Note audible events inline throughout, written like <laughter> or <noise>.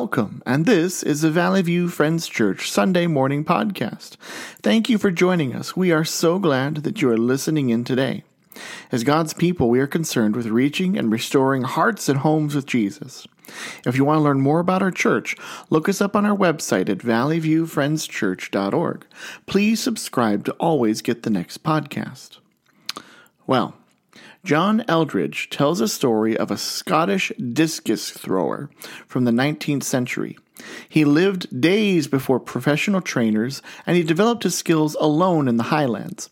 Welcome, and this is the Valley View Friends Church Sunday morning podcast. Thank you for joining us. We are so glad that you are listening in today. As God's people, we are concerned with reaching and restoring hearts and homes with Jesus. If you want to learn more about our church, look us up on our website at valleyviewfriendschurch.org. Please subscribe to always get the next podcast. Well, John Eldredge tells a story of a Scottish discus thrower from the 19th century. He lived days before professional trainers and he developed his skills alone in the highlands.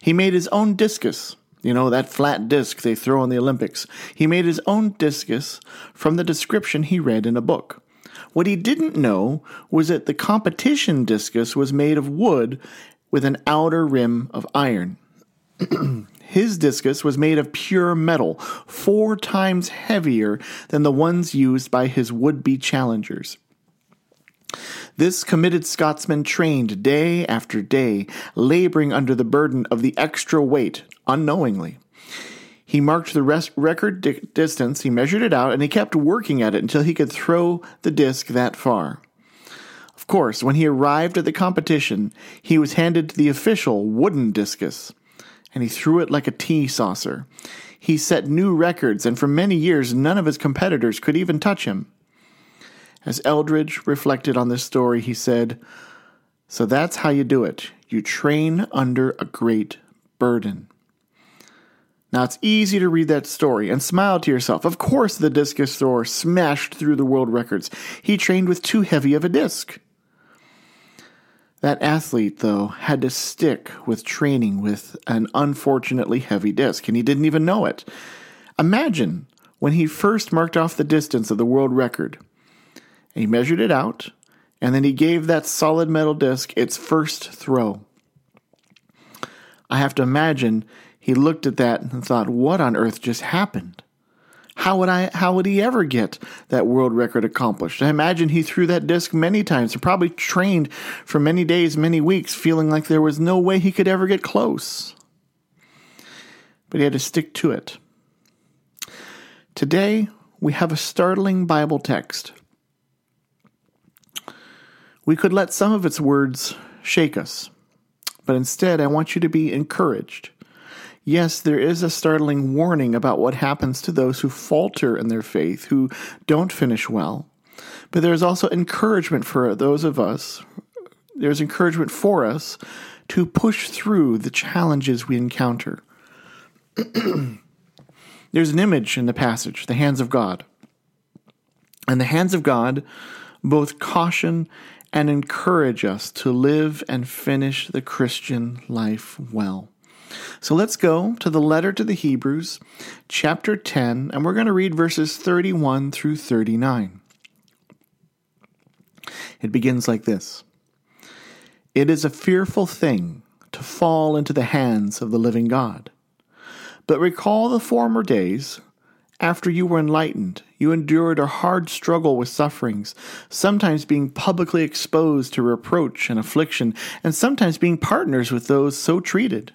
He made his own discus, you know, that flat disc they throw in the Olympics. He made his own discus from the description he read in a book. What he didn't know was that the competition discus was made of wood with an outer rim of iron. <clears throat> His discus was made of pure metal, four times heavier than the ones used by his would be challengers. This committed Scotsman trained day after day, laboring under the burden of the extra weight unknowingly. He marked the rest, record di- distance, he measured it out, and he kept working at it until he could throw the disc that far. Of course, when he arrived at the competition, he was handed the official wooden discus and he threw it like a tea saucer. He set new records, and for many years none of his competitors could even touch him. As Eldredge reflected on this story, he said, So that's how you do it. You train under a great burden. Now, it's easy to read that story and smile to yourself. Of course, the discus thrower smashed through the world records. He trained with too heavy of a disc. That athlete, though, had to stick with training with an unfortunately heavy disc, and he didn't even know it. Imagine when he first marked off the distance of the world record. He measured it out, and then he gave that solid metal disc its first throw. I have to imagine he looked at that and thought, what on earth just happened? How would I how would he ever get that world record accomplished? I imagine he threw that disc many times and probably trained for many days, many weeks, feeling like there was no way he could ever get close. But he had to stick to it. Today, we have a startling Bible text. We could let some of its words shake us, but instead, I want you to be encouraged Yes, there is a startling warning about what happens to those who falter in their faith, who don't finish well. But there's also encouragement for those of us, there's encouragement for us to push through the challenges we encounter. <clears throat> there's an image in the passage, the hands of God. And the hands of God both caution and encourage us to live and finish the Christian life well. So let's go to the letter to the Hebrews, chapter 10, and we're going to read verses 31 through 39. It begins like this It is a fearful thing to fall into the hands of the living God. But recall the former days. After you were enlightened, you endured a hard struggle with sufferings, sometimes being publicly exposed to reproach and affliction, and sometimes being partners with those so treated.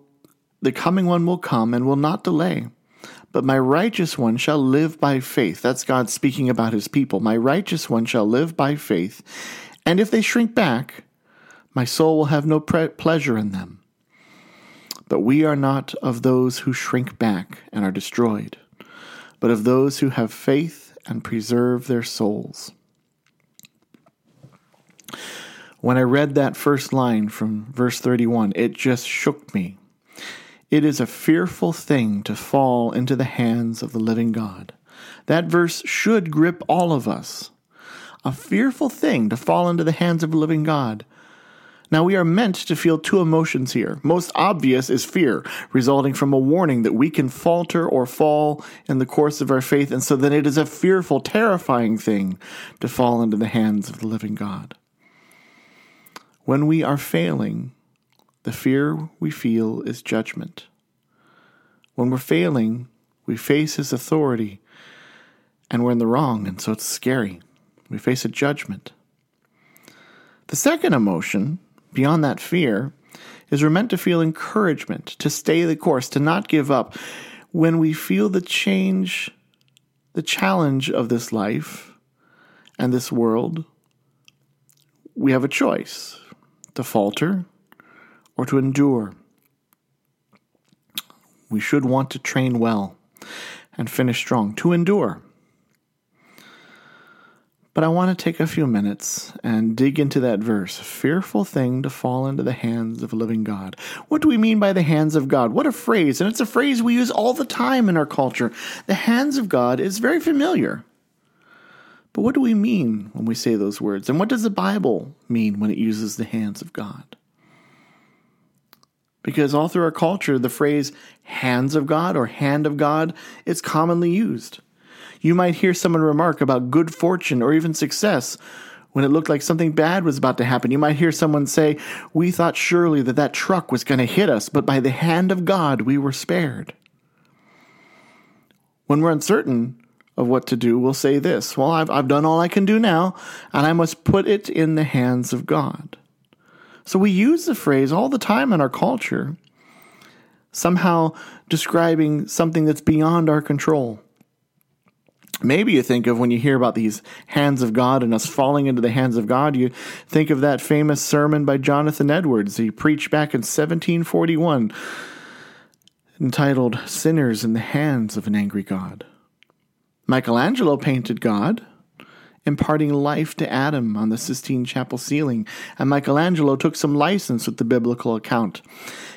the coming one will come and will not delay. But my righteous one shall live by faith. That's God speaking about his people. My righteous one shall live by faith. And if they shrink back, my soul will have no pre- pleasure in them. But we are not of those who shrink back and are destroyed, but of those who have faith and preserve their souls. When I read that first line from verse 31, it just shook me. It is a fearful thing to fall into the hands of the living God. That verse should grip all of us. A fearful thing to fall into the hands of a living God. Now, we are meant to feel two emotions here. Most obvious is fear, resulting from a warning that we can falter or fall in the course of our faith, and so then it is a fearful, terrifying thing to fall into the hands of the living God. When we are failing, the fear we feel is judgment. When we're failing, we face His authority and we're in the wrong, and so it's scary. We face a judgment. The second emotion, beyond that fear, is we're meant to feel encouragement, to stay the course, to not give up. When we feel the change, the challenge of this life and this world, we have a choice to falter or to endure. We should want to train well and finish strong, to endure. But I want to take a few minutes and dig into that verse. Fearful thing to fall into the hands of a living God. What do we mean by the hands of God? What a phrase. And it's a phrase we use all the time in our culture. The hands of God is very familiar. But what do we mean when we say those words? And what does the Bible mean when it uses the hands of God? Because all through our culture, the phrase hands of God or hand of God is commonly used. You might hear someone remark about good fortune or even success when it looked like something bad was about to happen. You might hear someone say, We thought surely that that truck was going to hit us, but by the hand of God we were spared. When we're uncertain of what to do, we'll say this Well, I've, I've done all I can do now, and I must put it in the hands of God. So we use the phrase all the time in our culture, somehow describing something that's beyond our control. Maybe you think of when you hear about these hands of God and us falling into the hands of God, you think of that famous sermon by Jonathan Edwards. He preached back in 1741 entitled Sinners in the Hands of an Angry God. Michelangelo painted God, imparting life to Adam on the Sistine Chapel ceiling, and Michelangelo took some license with the biblical account.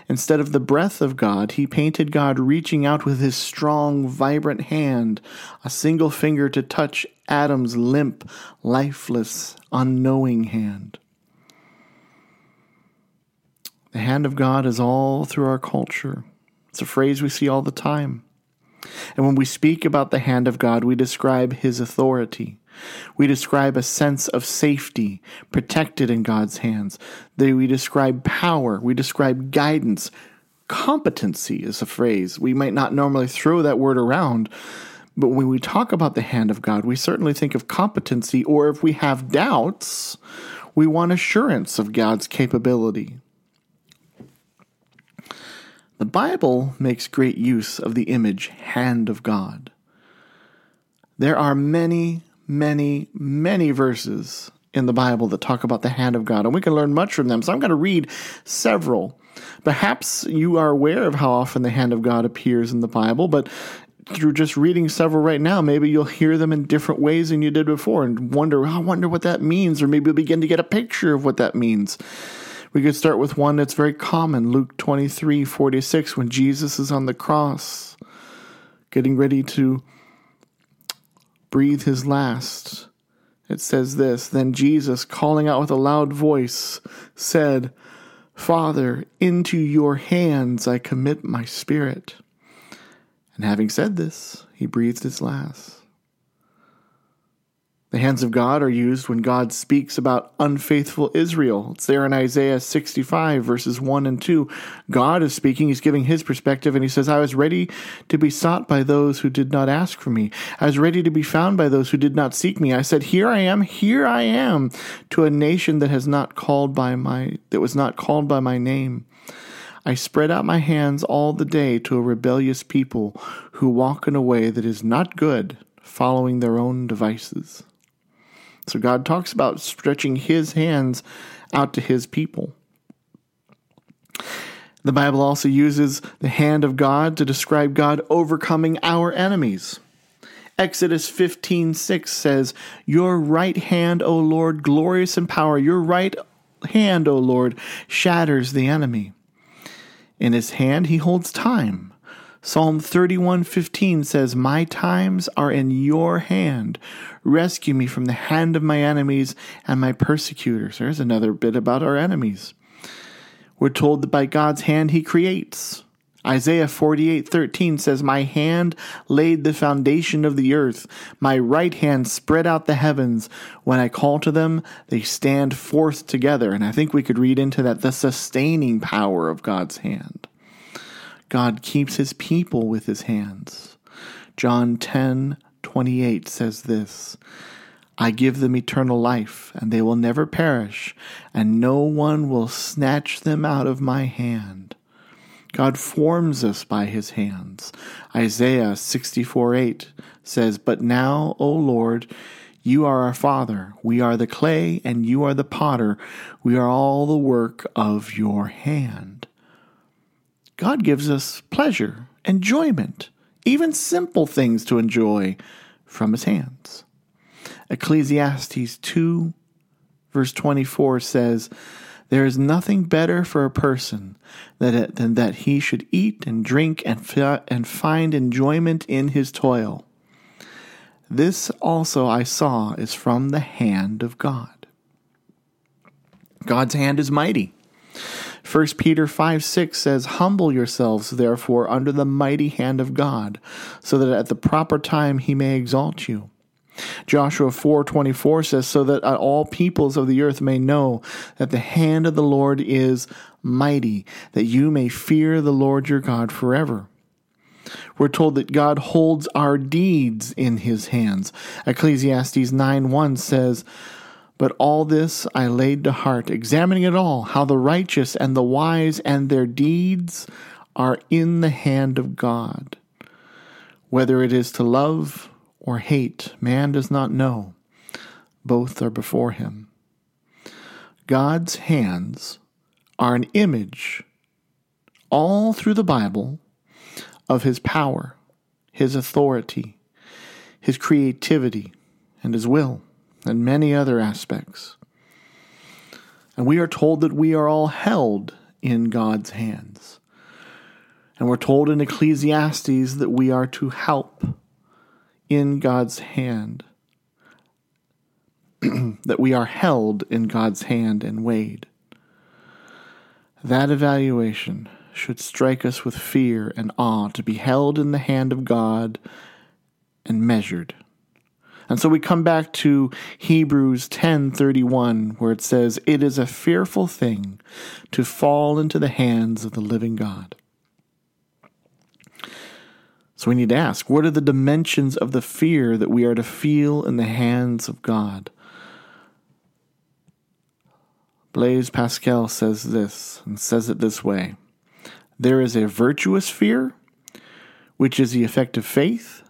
Instead of the breath of God, he painted God reaching out with his strong, vibrant hand, a single finger to touch Adam's limp, lifeless, unknowing hand. The hand of God is all through our culture. It's a phrase we see all the time. And when we speak about the hand of God, we describe his authority. We describe a sense of safety, protected in God's hands. We describe power. We describe guidance. Competency is a phrase. We might not normally throw that word around, but when we talk about the hand of God, we certainly think of competency, or if we have doubts, we want assurance of God's capability. The Bible makes great use of the image hand of God. There are many, many, many verses in the Bible that talk about the hand of God, and we can learn much from them. So I'm going to read several. Perhaps you are aware of how often the hand of God appears in the Bible, but through just reading several right now, maybe you'll hear them in different ways than you did before and wonder, oh, I wonder what that means, or maybe you'll begin to get a picture of what that means. We could start with one that's very common, Luke 23 46, when Jesus is on the cross, getting ready to breathe his last. It says this Then Jesus, calling out with a loud voice, said, Father, into your hands I commit my spirit. And having said this, he breathed his last. The hands of God are used when God speaks about unfaithful Israel. It's there in Isaiah 65, verses 1 and 2. God is speaking, He's giving His perspective, and He says, I was ready to be sought by those who did not ask for me. I was ready to be found by those who did not seek me. I said, Here I am, here I am, to a nation that has not called by my that was not called by my name. I spread out my hands all the day to a rebellious people who walk in a way that is not good, following their own devices. So God talks about stretching his hands out to his people. The Bible also uses the hand of God to describe God overcoming our enemies. Exodus 15:6 says, "Your right hand, O Lord, glorious in power, your right hand, O Lord, shatters the enemy. In his hand he holds time. Psalm 31:15 says, "My times are in your hand. Rescue me from the hand of my enemies and my persecutors." There's another bit about our enemies. We're told that by God's hand he creates. Isaiah 48:13 says, "My hand laid the foundation of the earth; my right hand spread out the heavens. When I call to them, they stand forth together." And I think we could read into that the sustaining power of God's hand. God keeps his people with his hands. John 10:28 says this, I give them eternal life, and they will never perish, and no one will snatch them out of my hand. God forms us by his hands. Isaiah 64 8 says, But now, O Lord, you are our Father. We are the clay, and you are the potter. We are all the work of your hand. God gives us pleasure, enjoyment, even simple things to enjoy from his hands. Ecclesiastes 2, verse 24 says, there is nothing better for a person than that he should eat and drink and, find enjoyment in his toil. This also I saw is from the hand of God. God's hand is mighty. 1 Peter 5 6 says, Humble yourselves, therefore, under the mighty hand of God, so that at the proper time he may exalt you. Joshua 4:24 says so that all peoples of the earth may know that the hand of the Lord is mighty that you may fear the Lord your God forever. We're told that God holds our deeds in his hands. Ecclesiastes 9:1 says, "But all this I laid to heart, examining it all, how the righteous and the wise and their deeds are in the hand of God, whether it is to love or hate, man does not know. Both are before him. God's hands are an image all through the Bible of his power, his authority, his creativity, and his will, and many other aspects. And we are told that we are all held in God's hands. And we're told in Ecclesiastes that we are to help in God's hand, <clears throat> that we are held in God's hand and weighed. That evaluation should strike us with fear and awe to be held in the hand of God and measured. And so we come back to Hebrews 10:31 where it says it is a fearful thing to fall into the hands of the living God. So we need to ask what are the dimensions of the fear that we are to feel in the hands of God? Blaise Pascal says this and says it this way There is a virtuous fear, which is the effect of faith,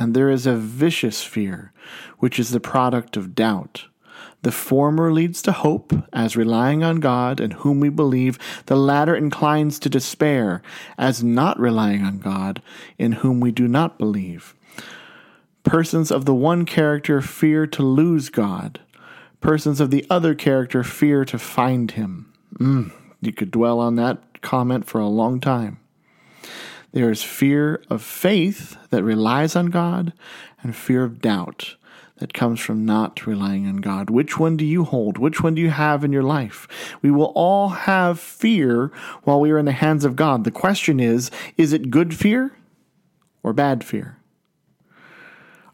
and there is a vicious fear, which is the product of doubt. The former leads to hope, as relying on God in whom we believe. The latter inclines to despair, as not relying on God in whom we do not believe. Persons of the one character fear to lose God. Persons of the other character fear to find him. Mm, you could dwell on that comment for a long time. There is fear of faith that relies on God and fear of doubt that comes from not relying on God. Which one do you hold? Which one do you have in your life? We will all have fear while we are in the hands of God. The question is is it good fear or bad fear?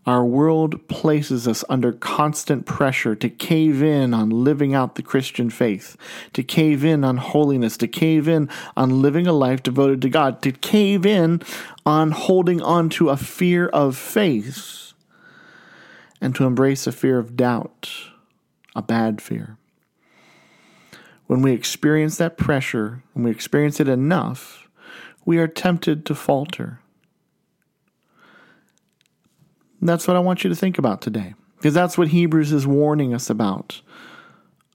Our world places us under constant pressure to cave in on living out the Christian faith, to cave in on holiness, to cave in on living a life devoted to God, to cave in on holding on to a fear of faith and to embrace a fear of doubt, a bad fear. When we experience that pressure, when we experience it enough, we are tempted to falter. That's what I want you to think about today, because that's what Hebrews is warning us about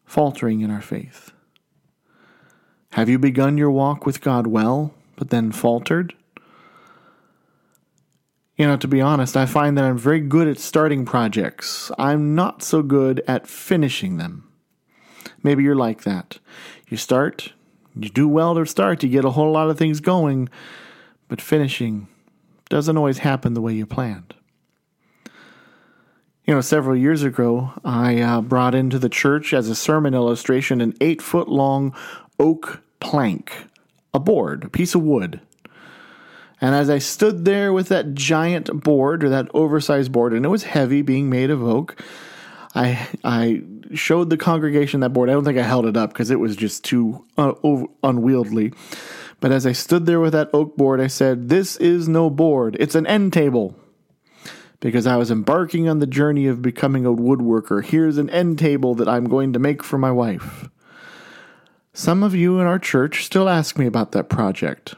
faltering in our faith. Have you begun your walk with God well, but then faltered? You know, to be honest, I find that I'm very good at starting projects. I'm not so good at finishing them. Maybe you're like that. You start, you do well to start, you get a whole lot of things going, but finishing doesn't always happen the way you planned. You know, several years ago, I uh, brought into the church as a sermon illustration an eight foot long oak plank, a board, a piece of wood And as I stood there with that giant board or that oversized board, and it was heavy being made of oak, I I showed the congregation that board. I don't think I held it up because it was just too uh, unwieldy. But as I stood there with that oak board, I said, This is no board, it's an end table. Because I was embarking on the journey of becoming a woodworker. Here's an end table that I'm going to make for my wife. Some of you in our church still ask me about that project.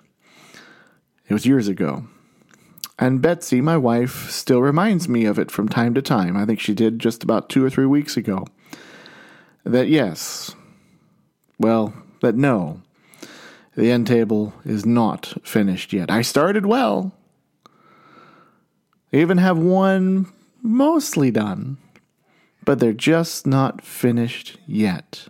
It was years ago. And Betsy, my wife, still reminds me of it from time to time. I think she did just about two or three weeks ago. That yes, well, that no, the end table is not finished yet. I started well. I even have one mostly done, but they're just not finished yet.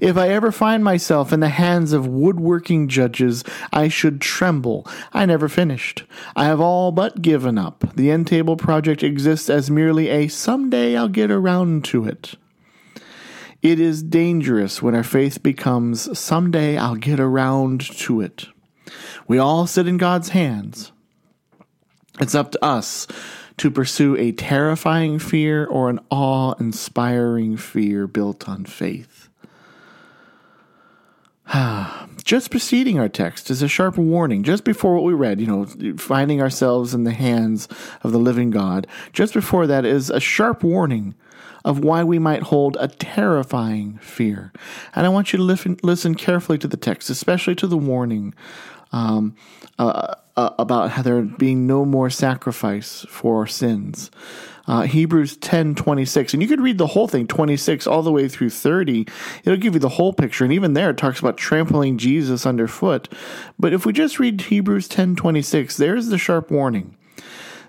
If I ever find myself in the hands of woodworking judges, I should tremble. I never finished. I have all but given up. The end table project exists as merely a someday I'll get around to it. It is dangerous when our faith becomes someday I'll get around to it. We all sit in God's hands. It's up to us to pursue a terrifying fear or an awe inspiring fear built on faith. <sighs> just preceding our text is a sharp warning. Just before what we read, you know, finding ourselves in the hands of the living God, just before that is a sharp warning of why we might hold a terrifying fear. And I want you to listen, listen carefully to the text, especially to the warning um, uh, uh, about how there being no more sacrifice for sins uh, Hebrews 10 26. And you could read the whole thing, 26 all the way through 30. It'll give you the whole picture. And even there, it talks about trampling Jesus underfoot. But if we just read Hebrews 10 26, there's the sharp warning.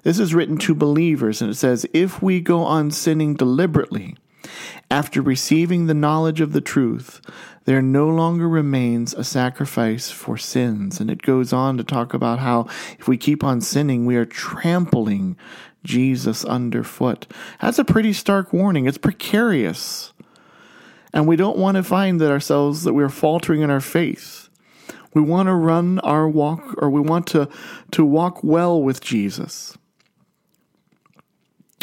This is written to believers, and it says, If we go on sinning deliberately, after receiving the knowledge of the truth, there no longer remains a sacrifice for sins. And it goes on to talk about how if we keep on sinning, we are trampling Jesus underfoot. That's a pretty stark warning. It's precarious. And we don't want to find that ourselves that we're faltering in our faith. We want to run our walk or we want to, to walk well with Jesus.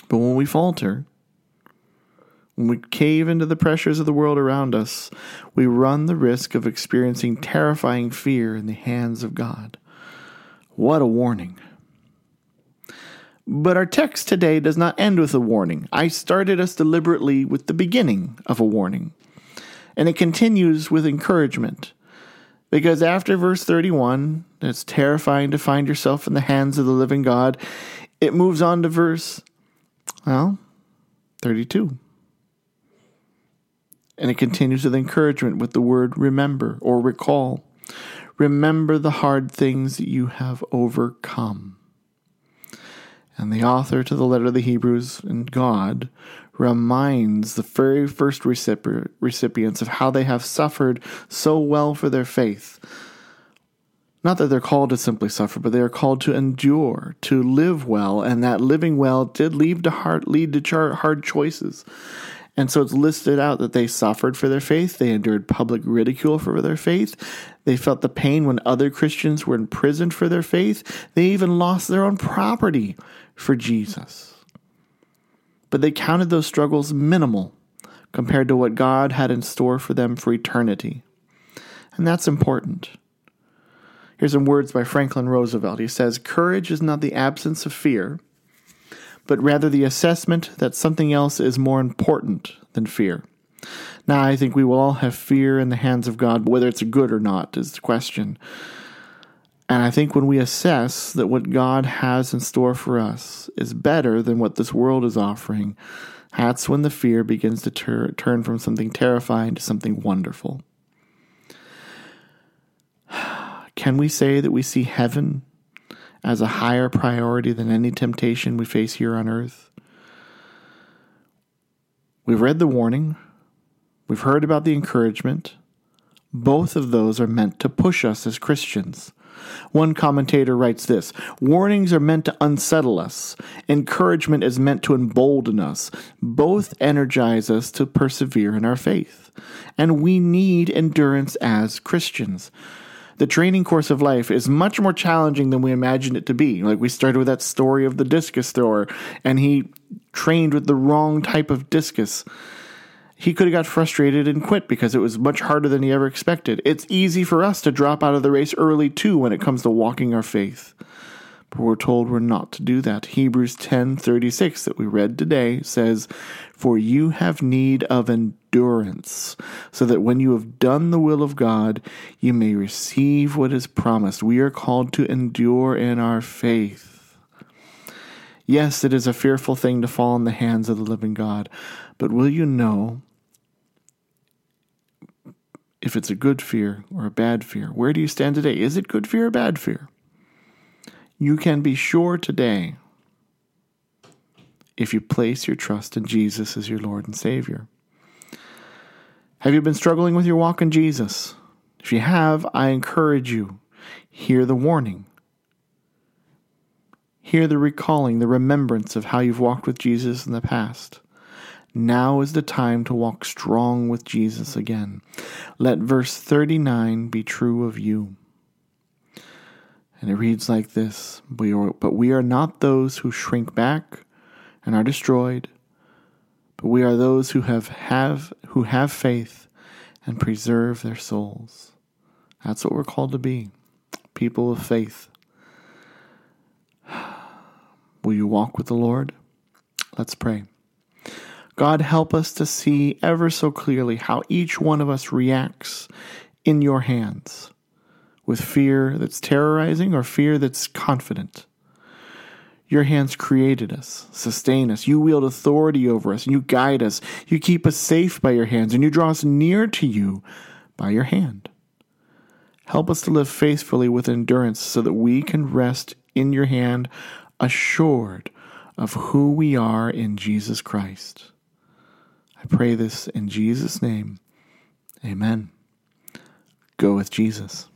But when we falter, when we cave into the pressures of the world around us, we run the risk of experiencing terrifying fear in the hands of God. What a warning. But our text today does not end with a warning. I started us deliberately with the beginning of a warning. And it continues with encouragement. Because after verse 31, it's terrifying to find yourself in the hands of the living God, it moves on to verse, well, 32. And it continues with encouragement with the word remember or recall. Remember the hard things that you have overcome. And the author to the letter of the Hebrews and God reminds the very first recipients of how they have suffered so well for their faith. Not that they're called to simply suffer, but they are called to endure, to live well, and that living well did lead to hard, lead to hard choices. And so it's listed out that they suffered for their faith, they endured public ridicule for their faith, they felt the pain when other Christians were imprisoned for their faith, they even lost their own property for Jesus. But they counted those struggles minimal compared to what God had in store for them for eternity. And that's important. Here's some words by Franklin Roosevelt. He says, Courage is not the absence of fear but rather the assessment that something else is more important than fear. Now, I think we will all have fear in the hands of God, whether it's good or not is the question. And I think when we assess that what God has in store for us is better than what this world is offering, that's when the fear begins to tur- turn from something terrifying to something wonderful. <sighs> Can we say that we see heaven as a higher priority than any temptation we face here on earth. We've read the warning, we've heard about the encouragement. Both of those are meant to push us as Christians. One commentator writes this Warnings are meant to unsettle us, encouragement is meant to embolden us. Both energize us to persevere in our faith. And we need endurance as Christians. The training course of life is much more challenging than we imagined it to be. Like we started with that story of the discus thrower, and he trained with the wrong type of discus. He could have got frustrated and quit because it was much harder than he ever expected. It's easy for us to drop out of the race early too when it comes to walking our faith. But we're told we're not to do that. Hebrews 10:36 that we read today says, "For you have need of endurance, so that when you have done the will of God, you may receive what is promised." We are called to endure in our faith. Yes, it is a fearful thing to fall in the hands of the living God, but will you know if it's a good fear or a bad fear? Where do you stand today? Is it good fear or bad fear? You can be sure today if you place your trust in Jesus as your Lord and Savior. Have you been struggling with your walk in Jesus? If you have, I encourage you, hear the warning. Hear the recalling, the remembrance of how you've walked with Jesus in the past. Now is the time to walk strong with Jesus again. Let verse 39 be true of you. And it reads like this we are, But we are not those who shrink back and are destroyed, but we are those who have, have, who have faith and preserve their souls. That's what we're called to be people of faith. <sighs> Will you walk with the Lord? Let's pray. God, help us to see ever so clearly how each one of us reacts in your hands with fear that's terrorizing or fear that's confident. Your hands created us, sustain us. You wield authority over us, and you guide us. You keep us safe by your hands, and you draw us near to you by your hand. Help us to live faithfully with endurance so that we can rest in your hand, assured of who we are in Jesus Christ. I pray this in Jesus' name. Amen. Go with Jesus.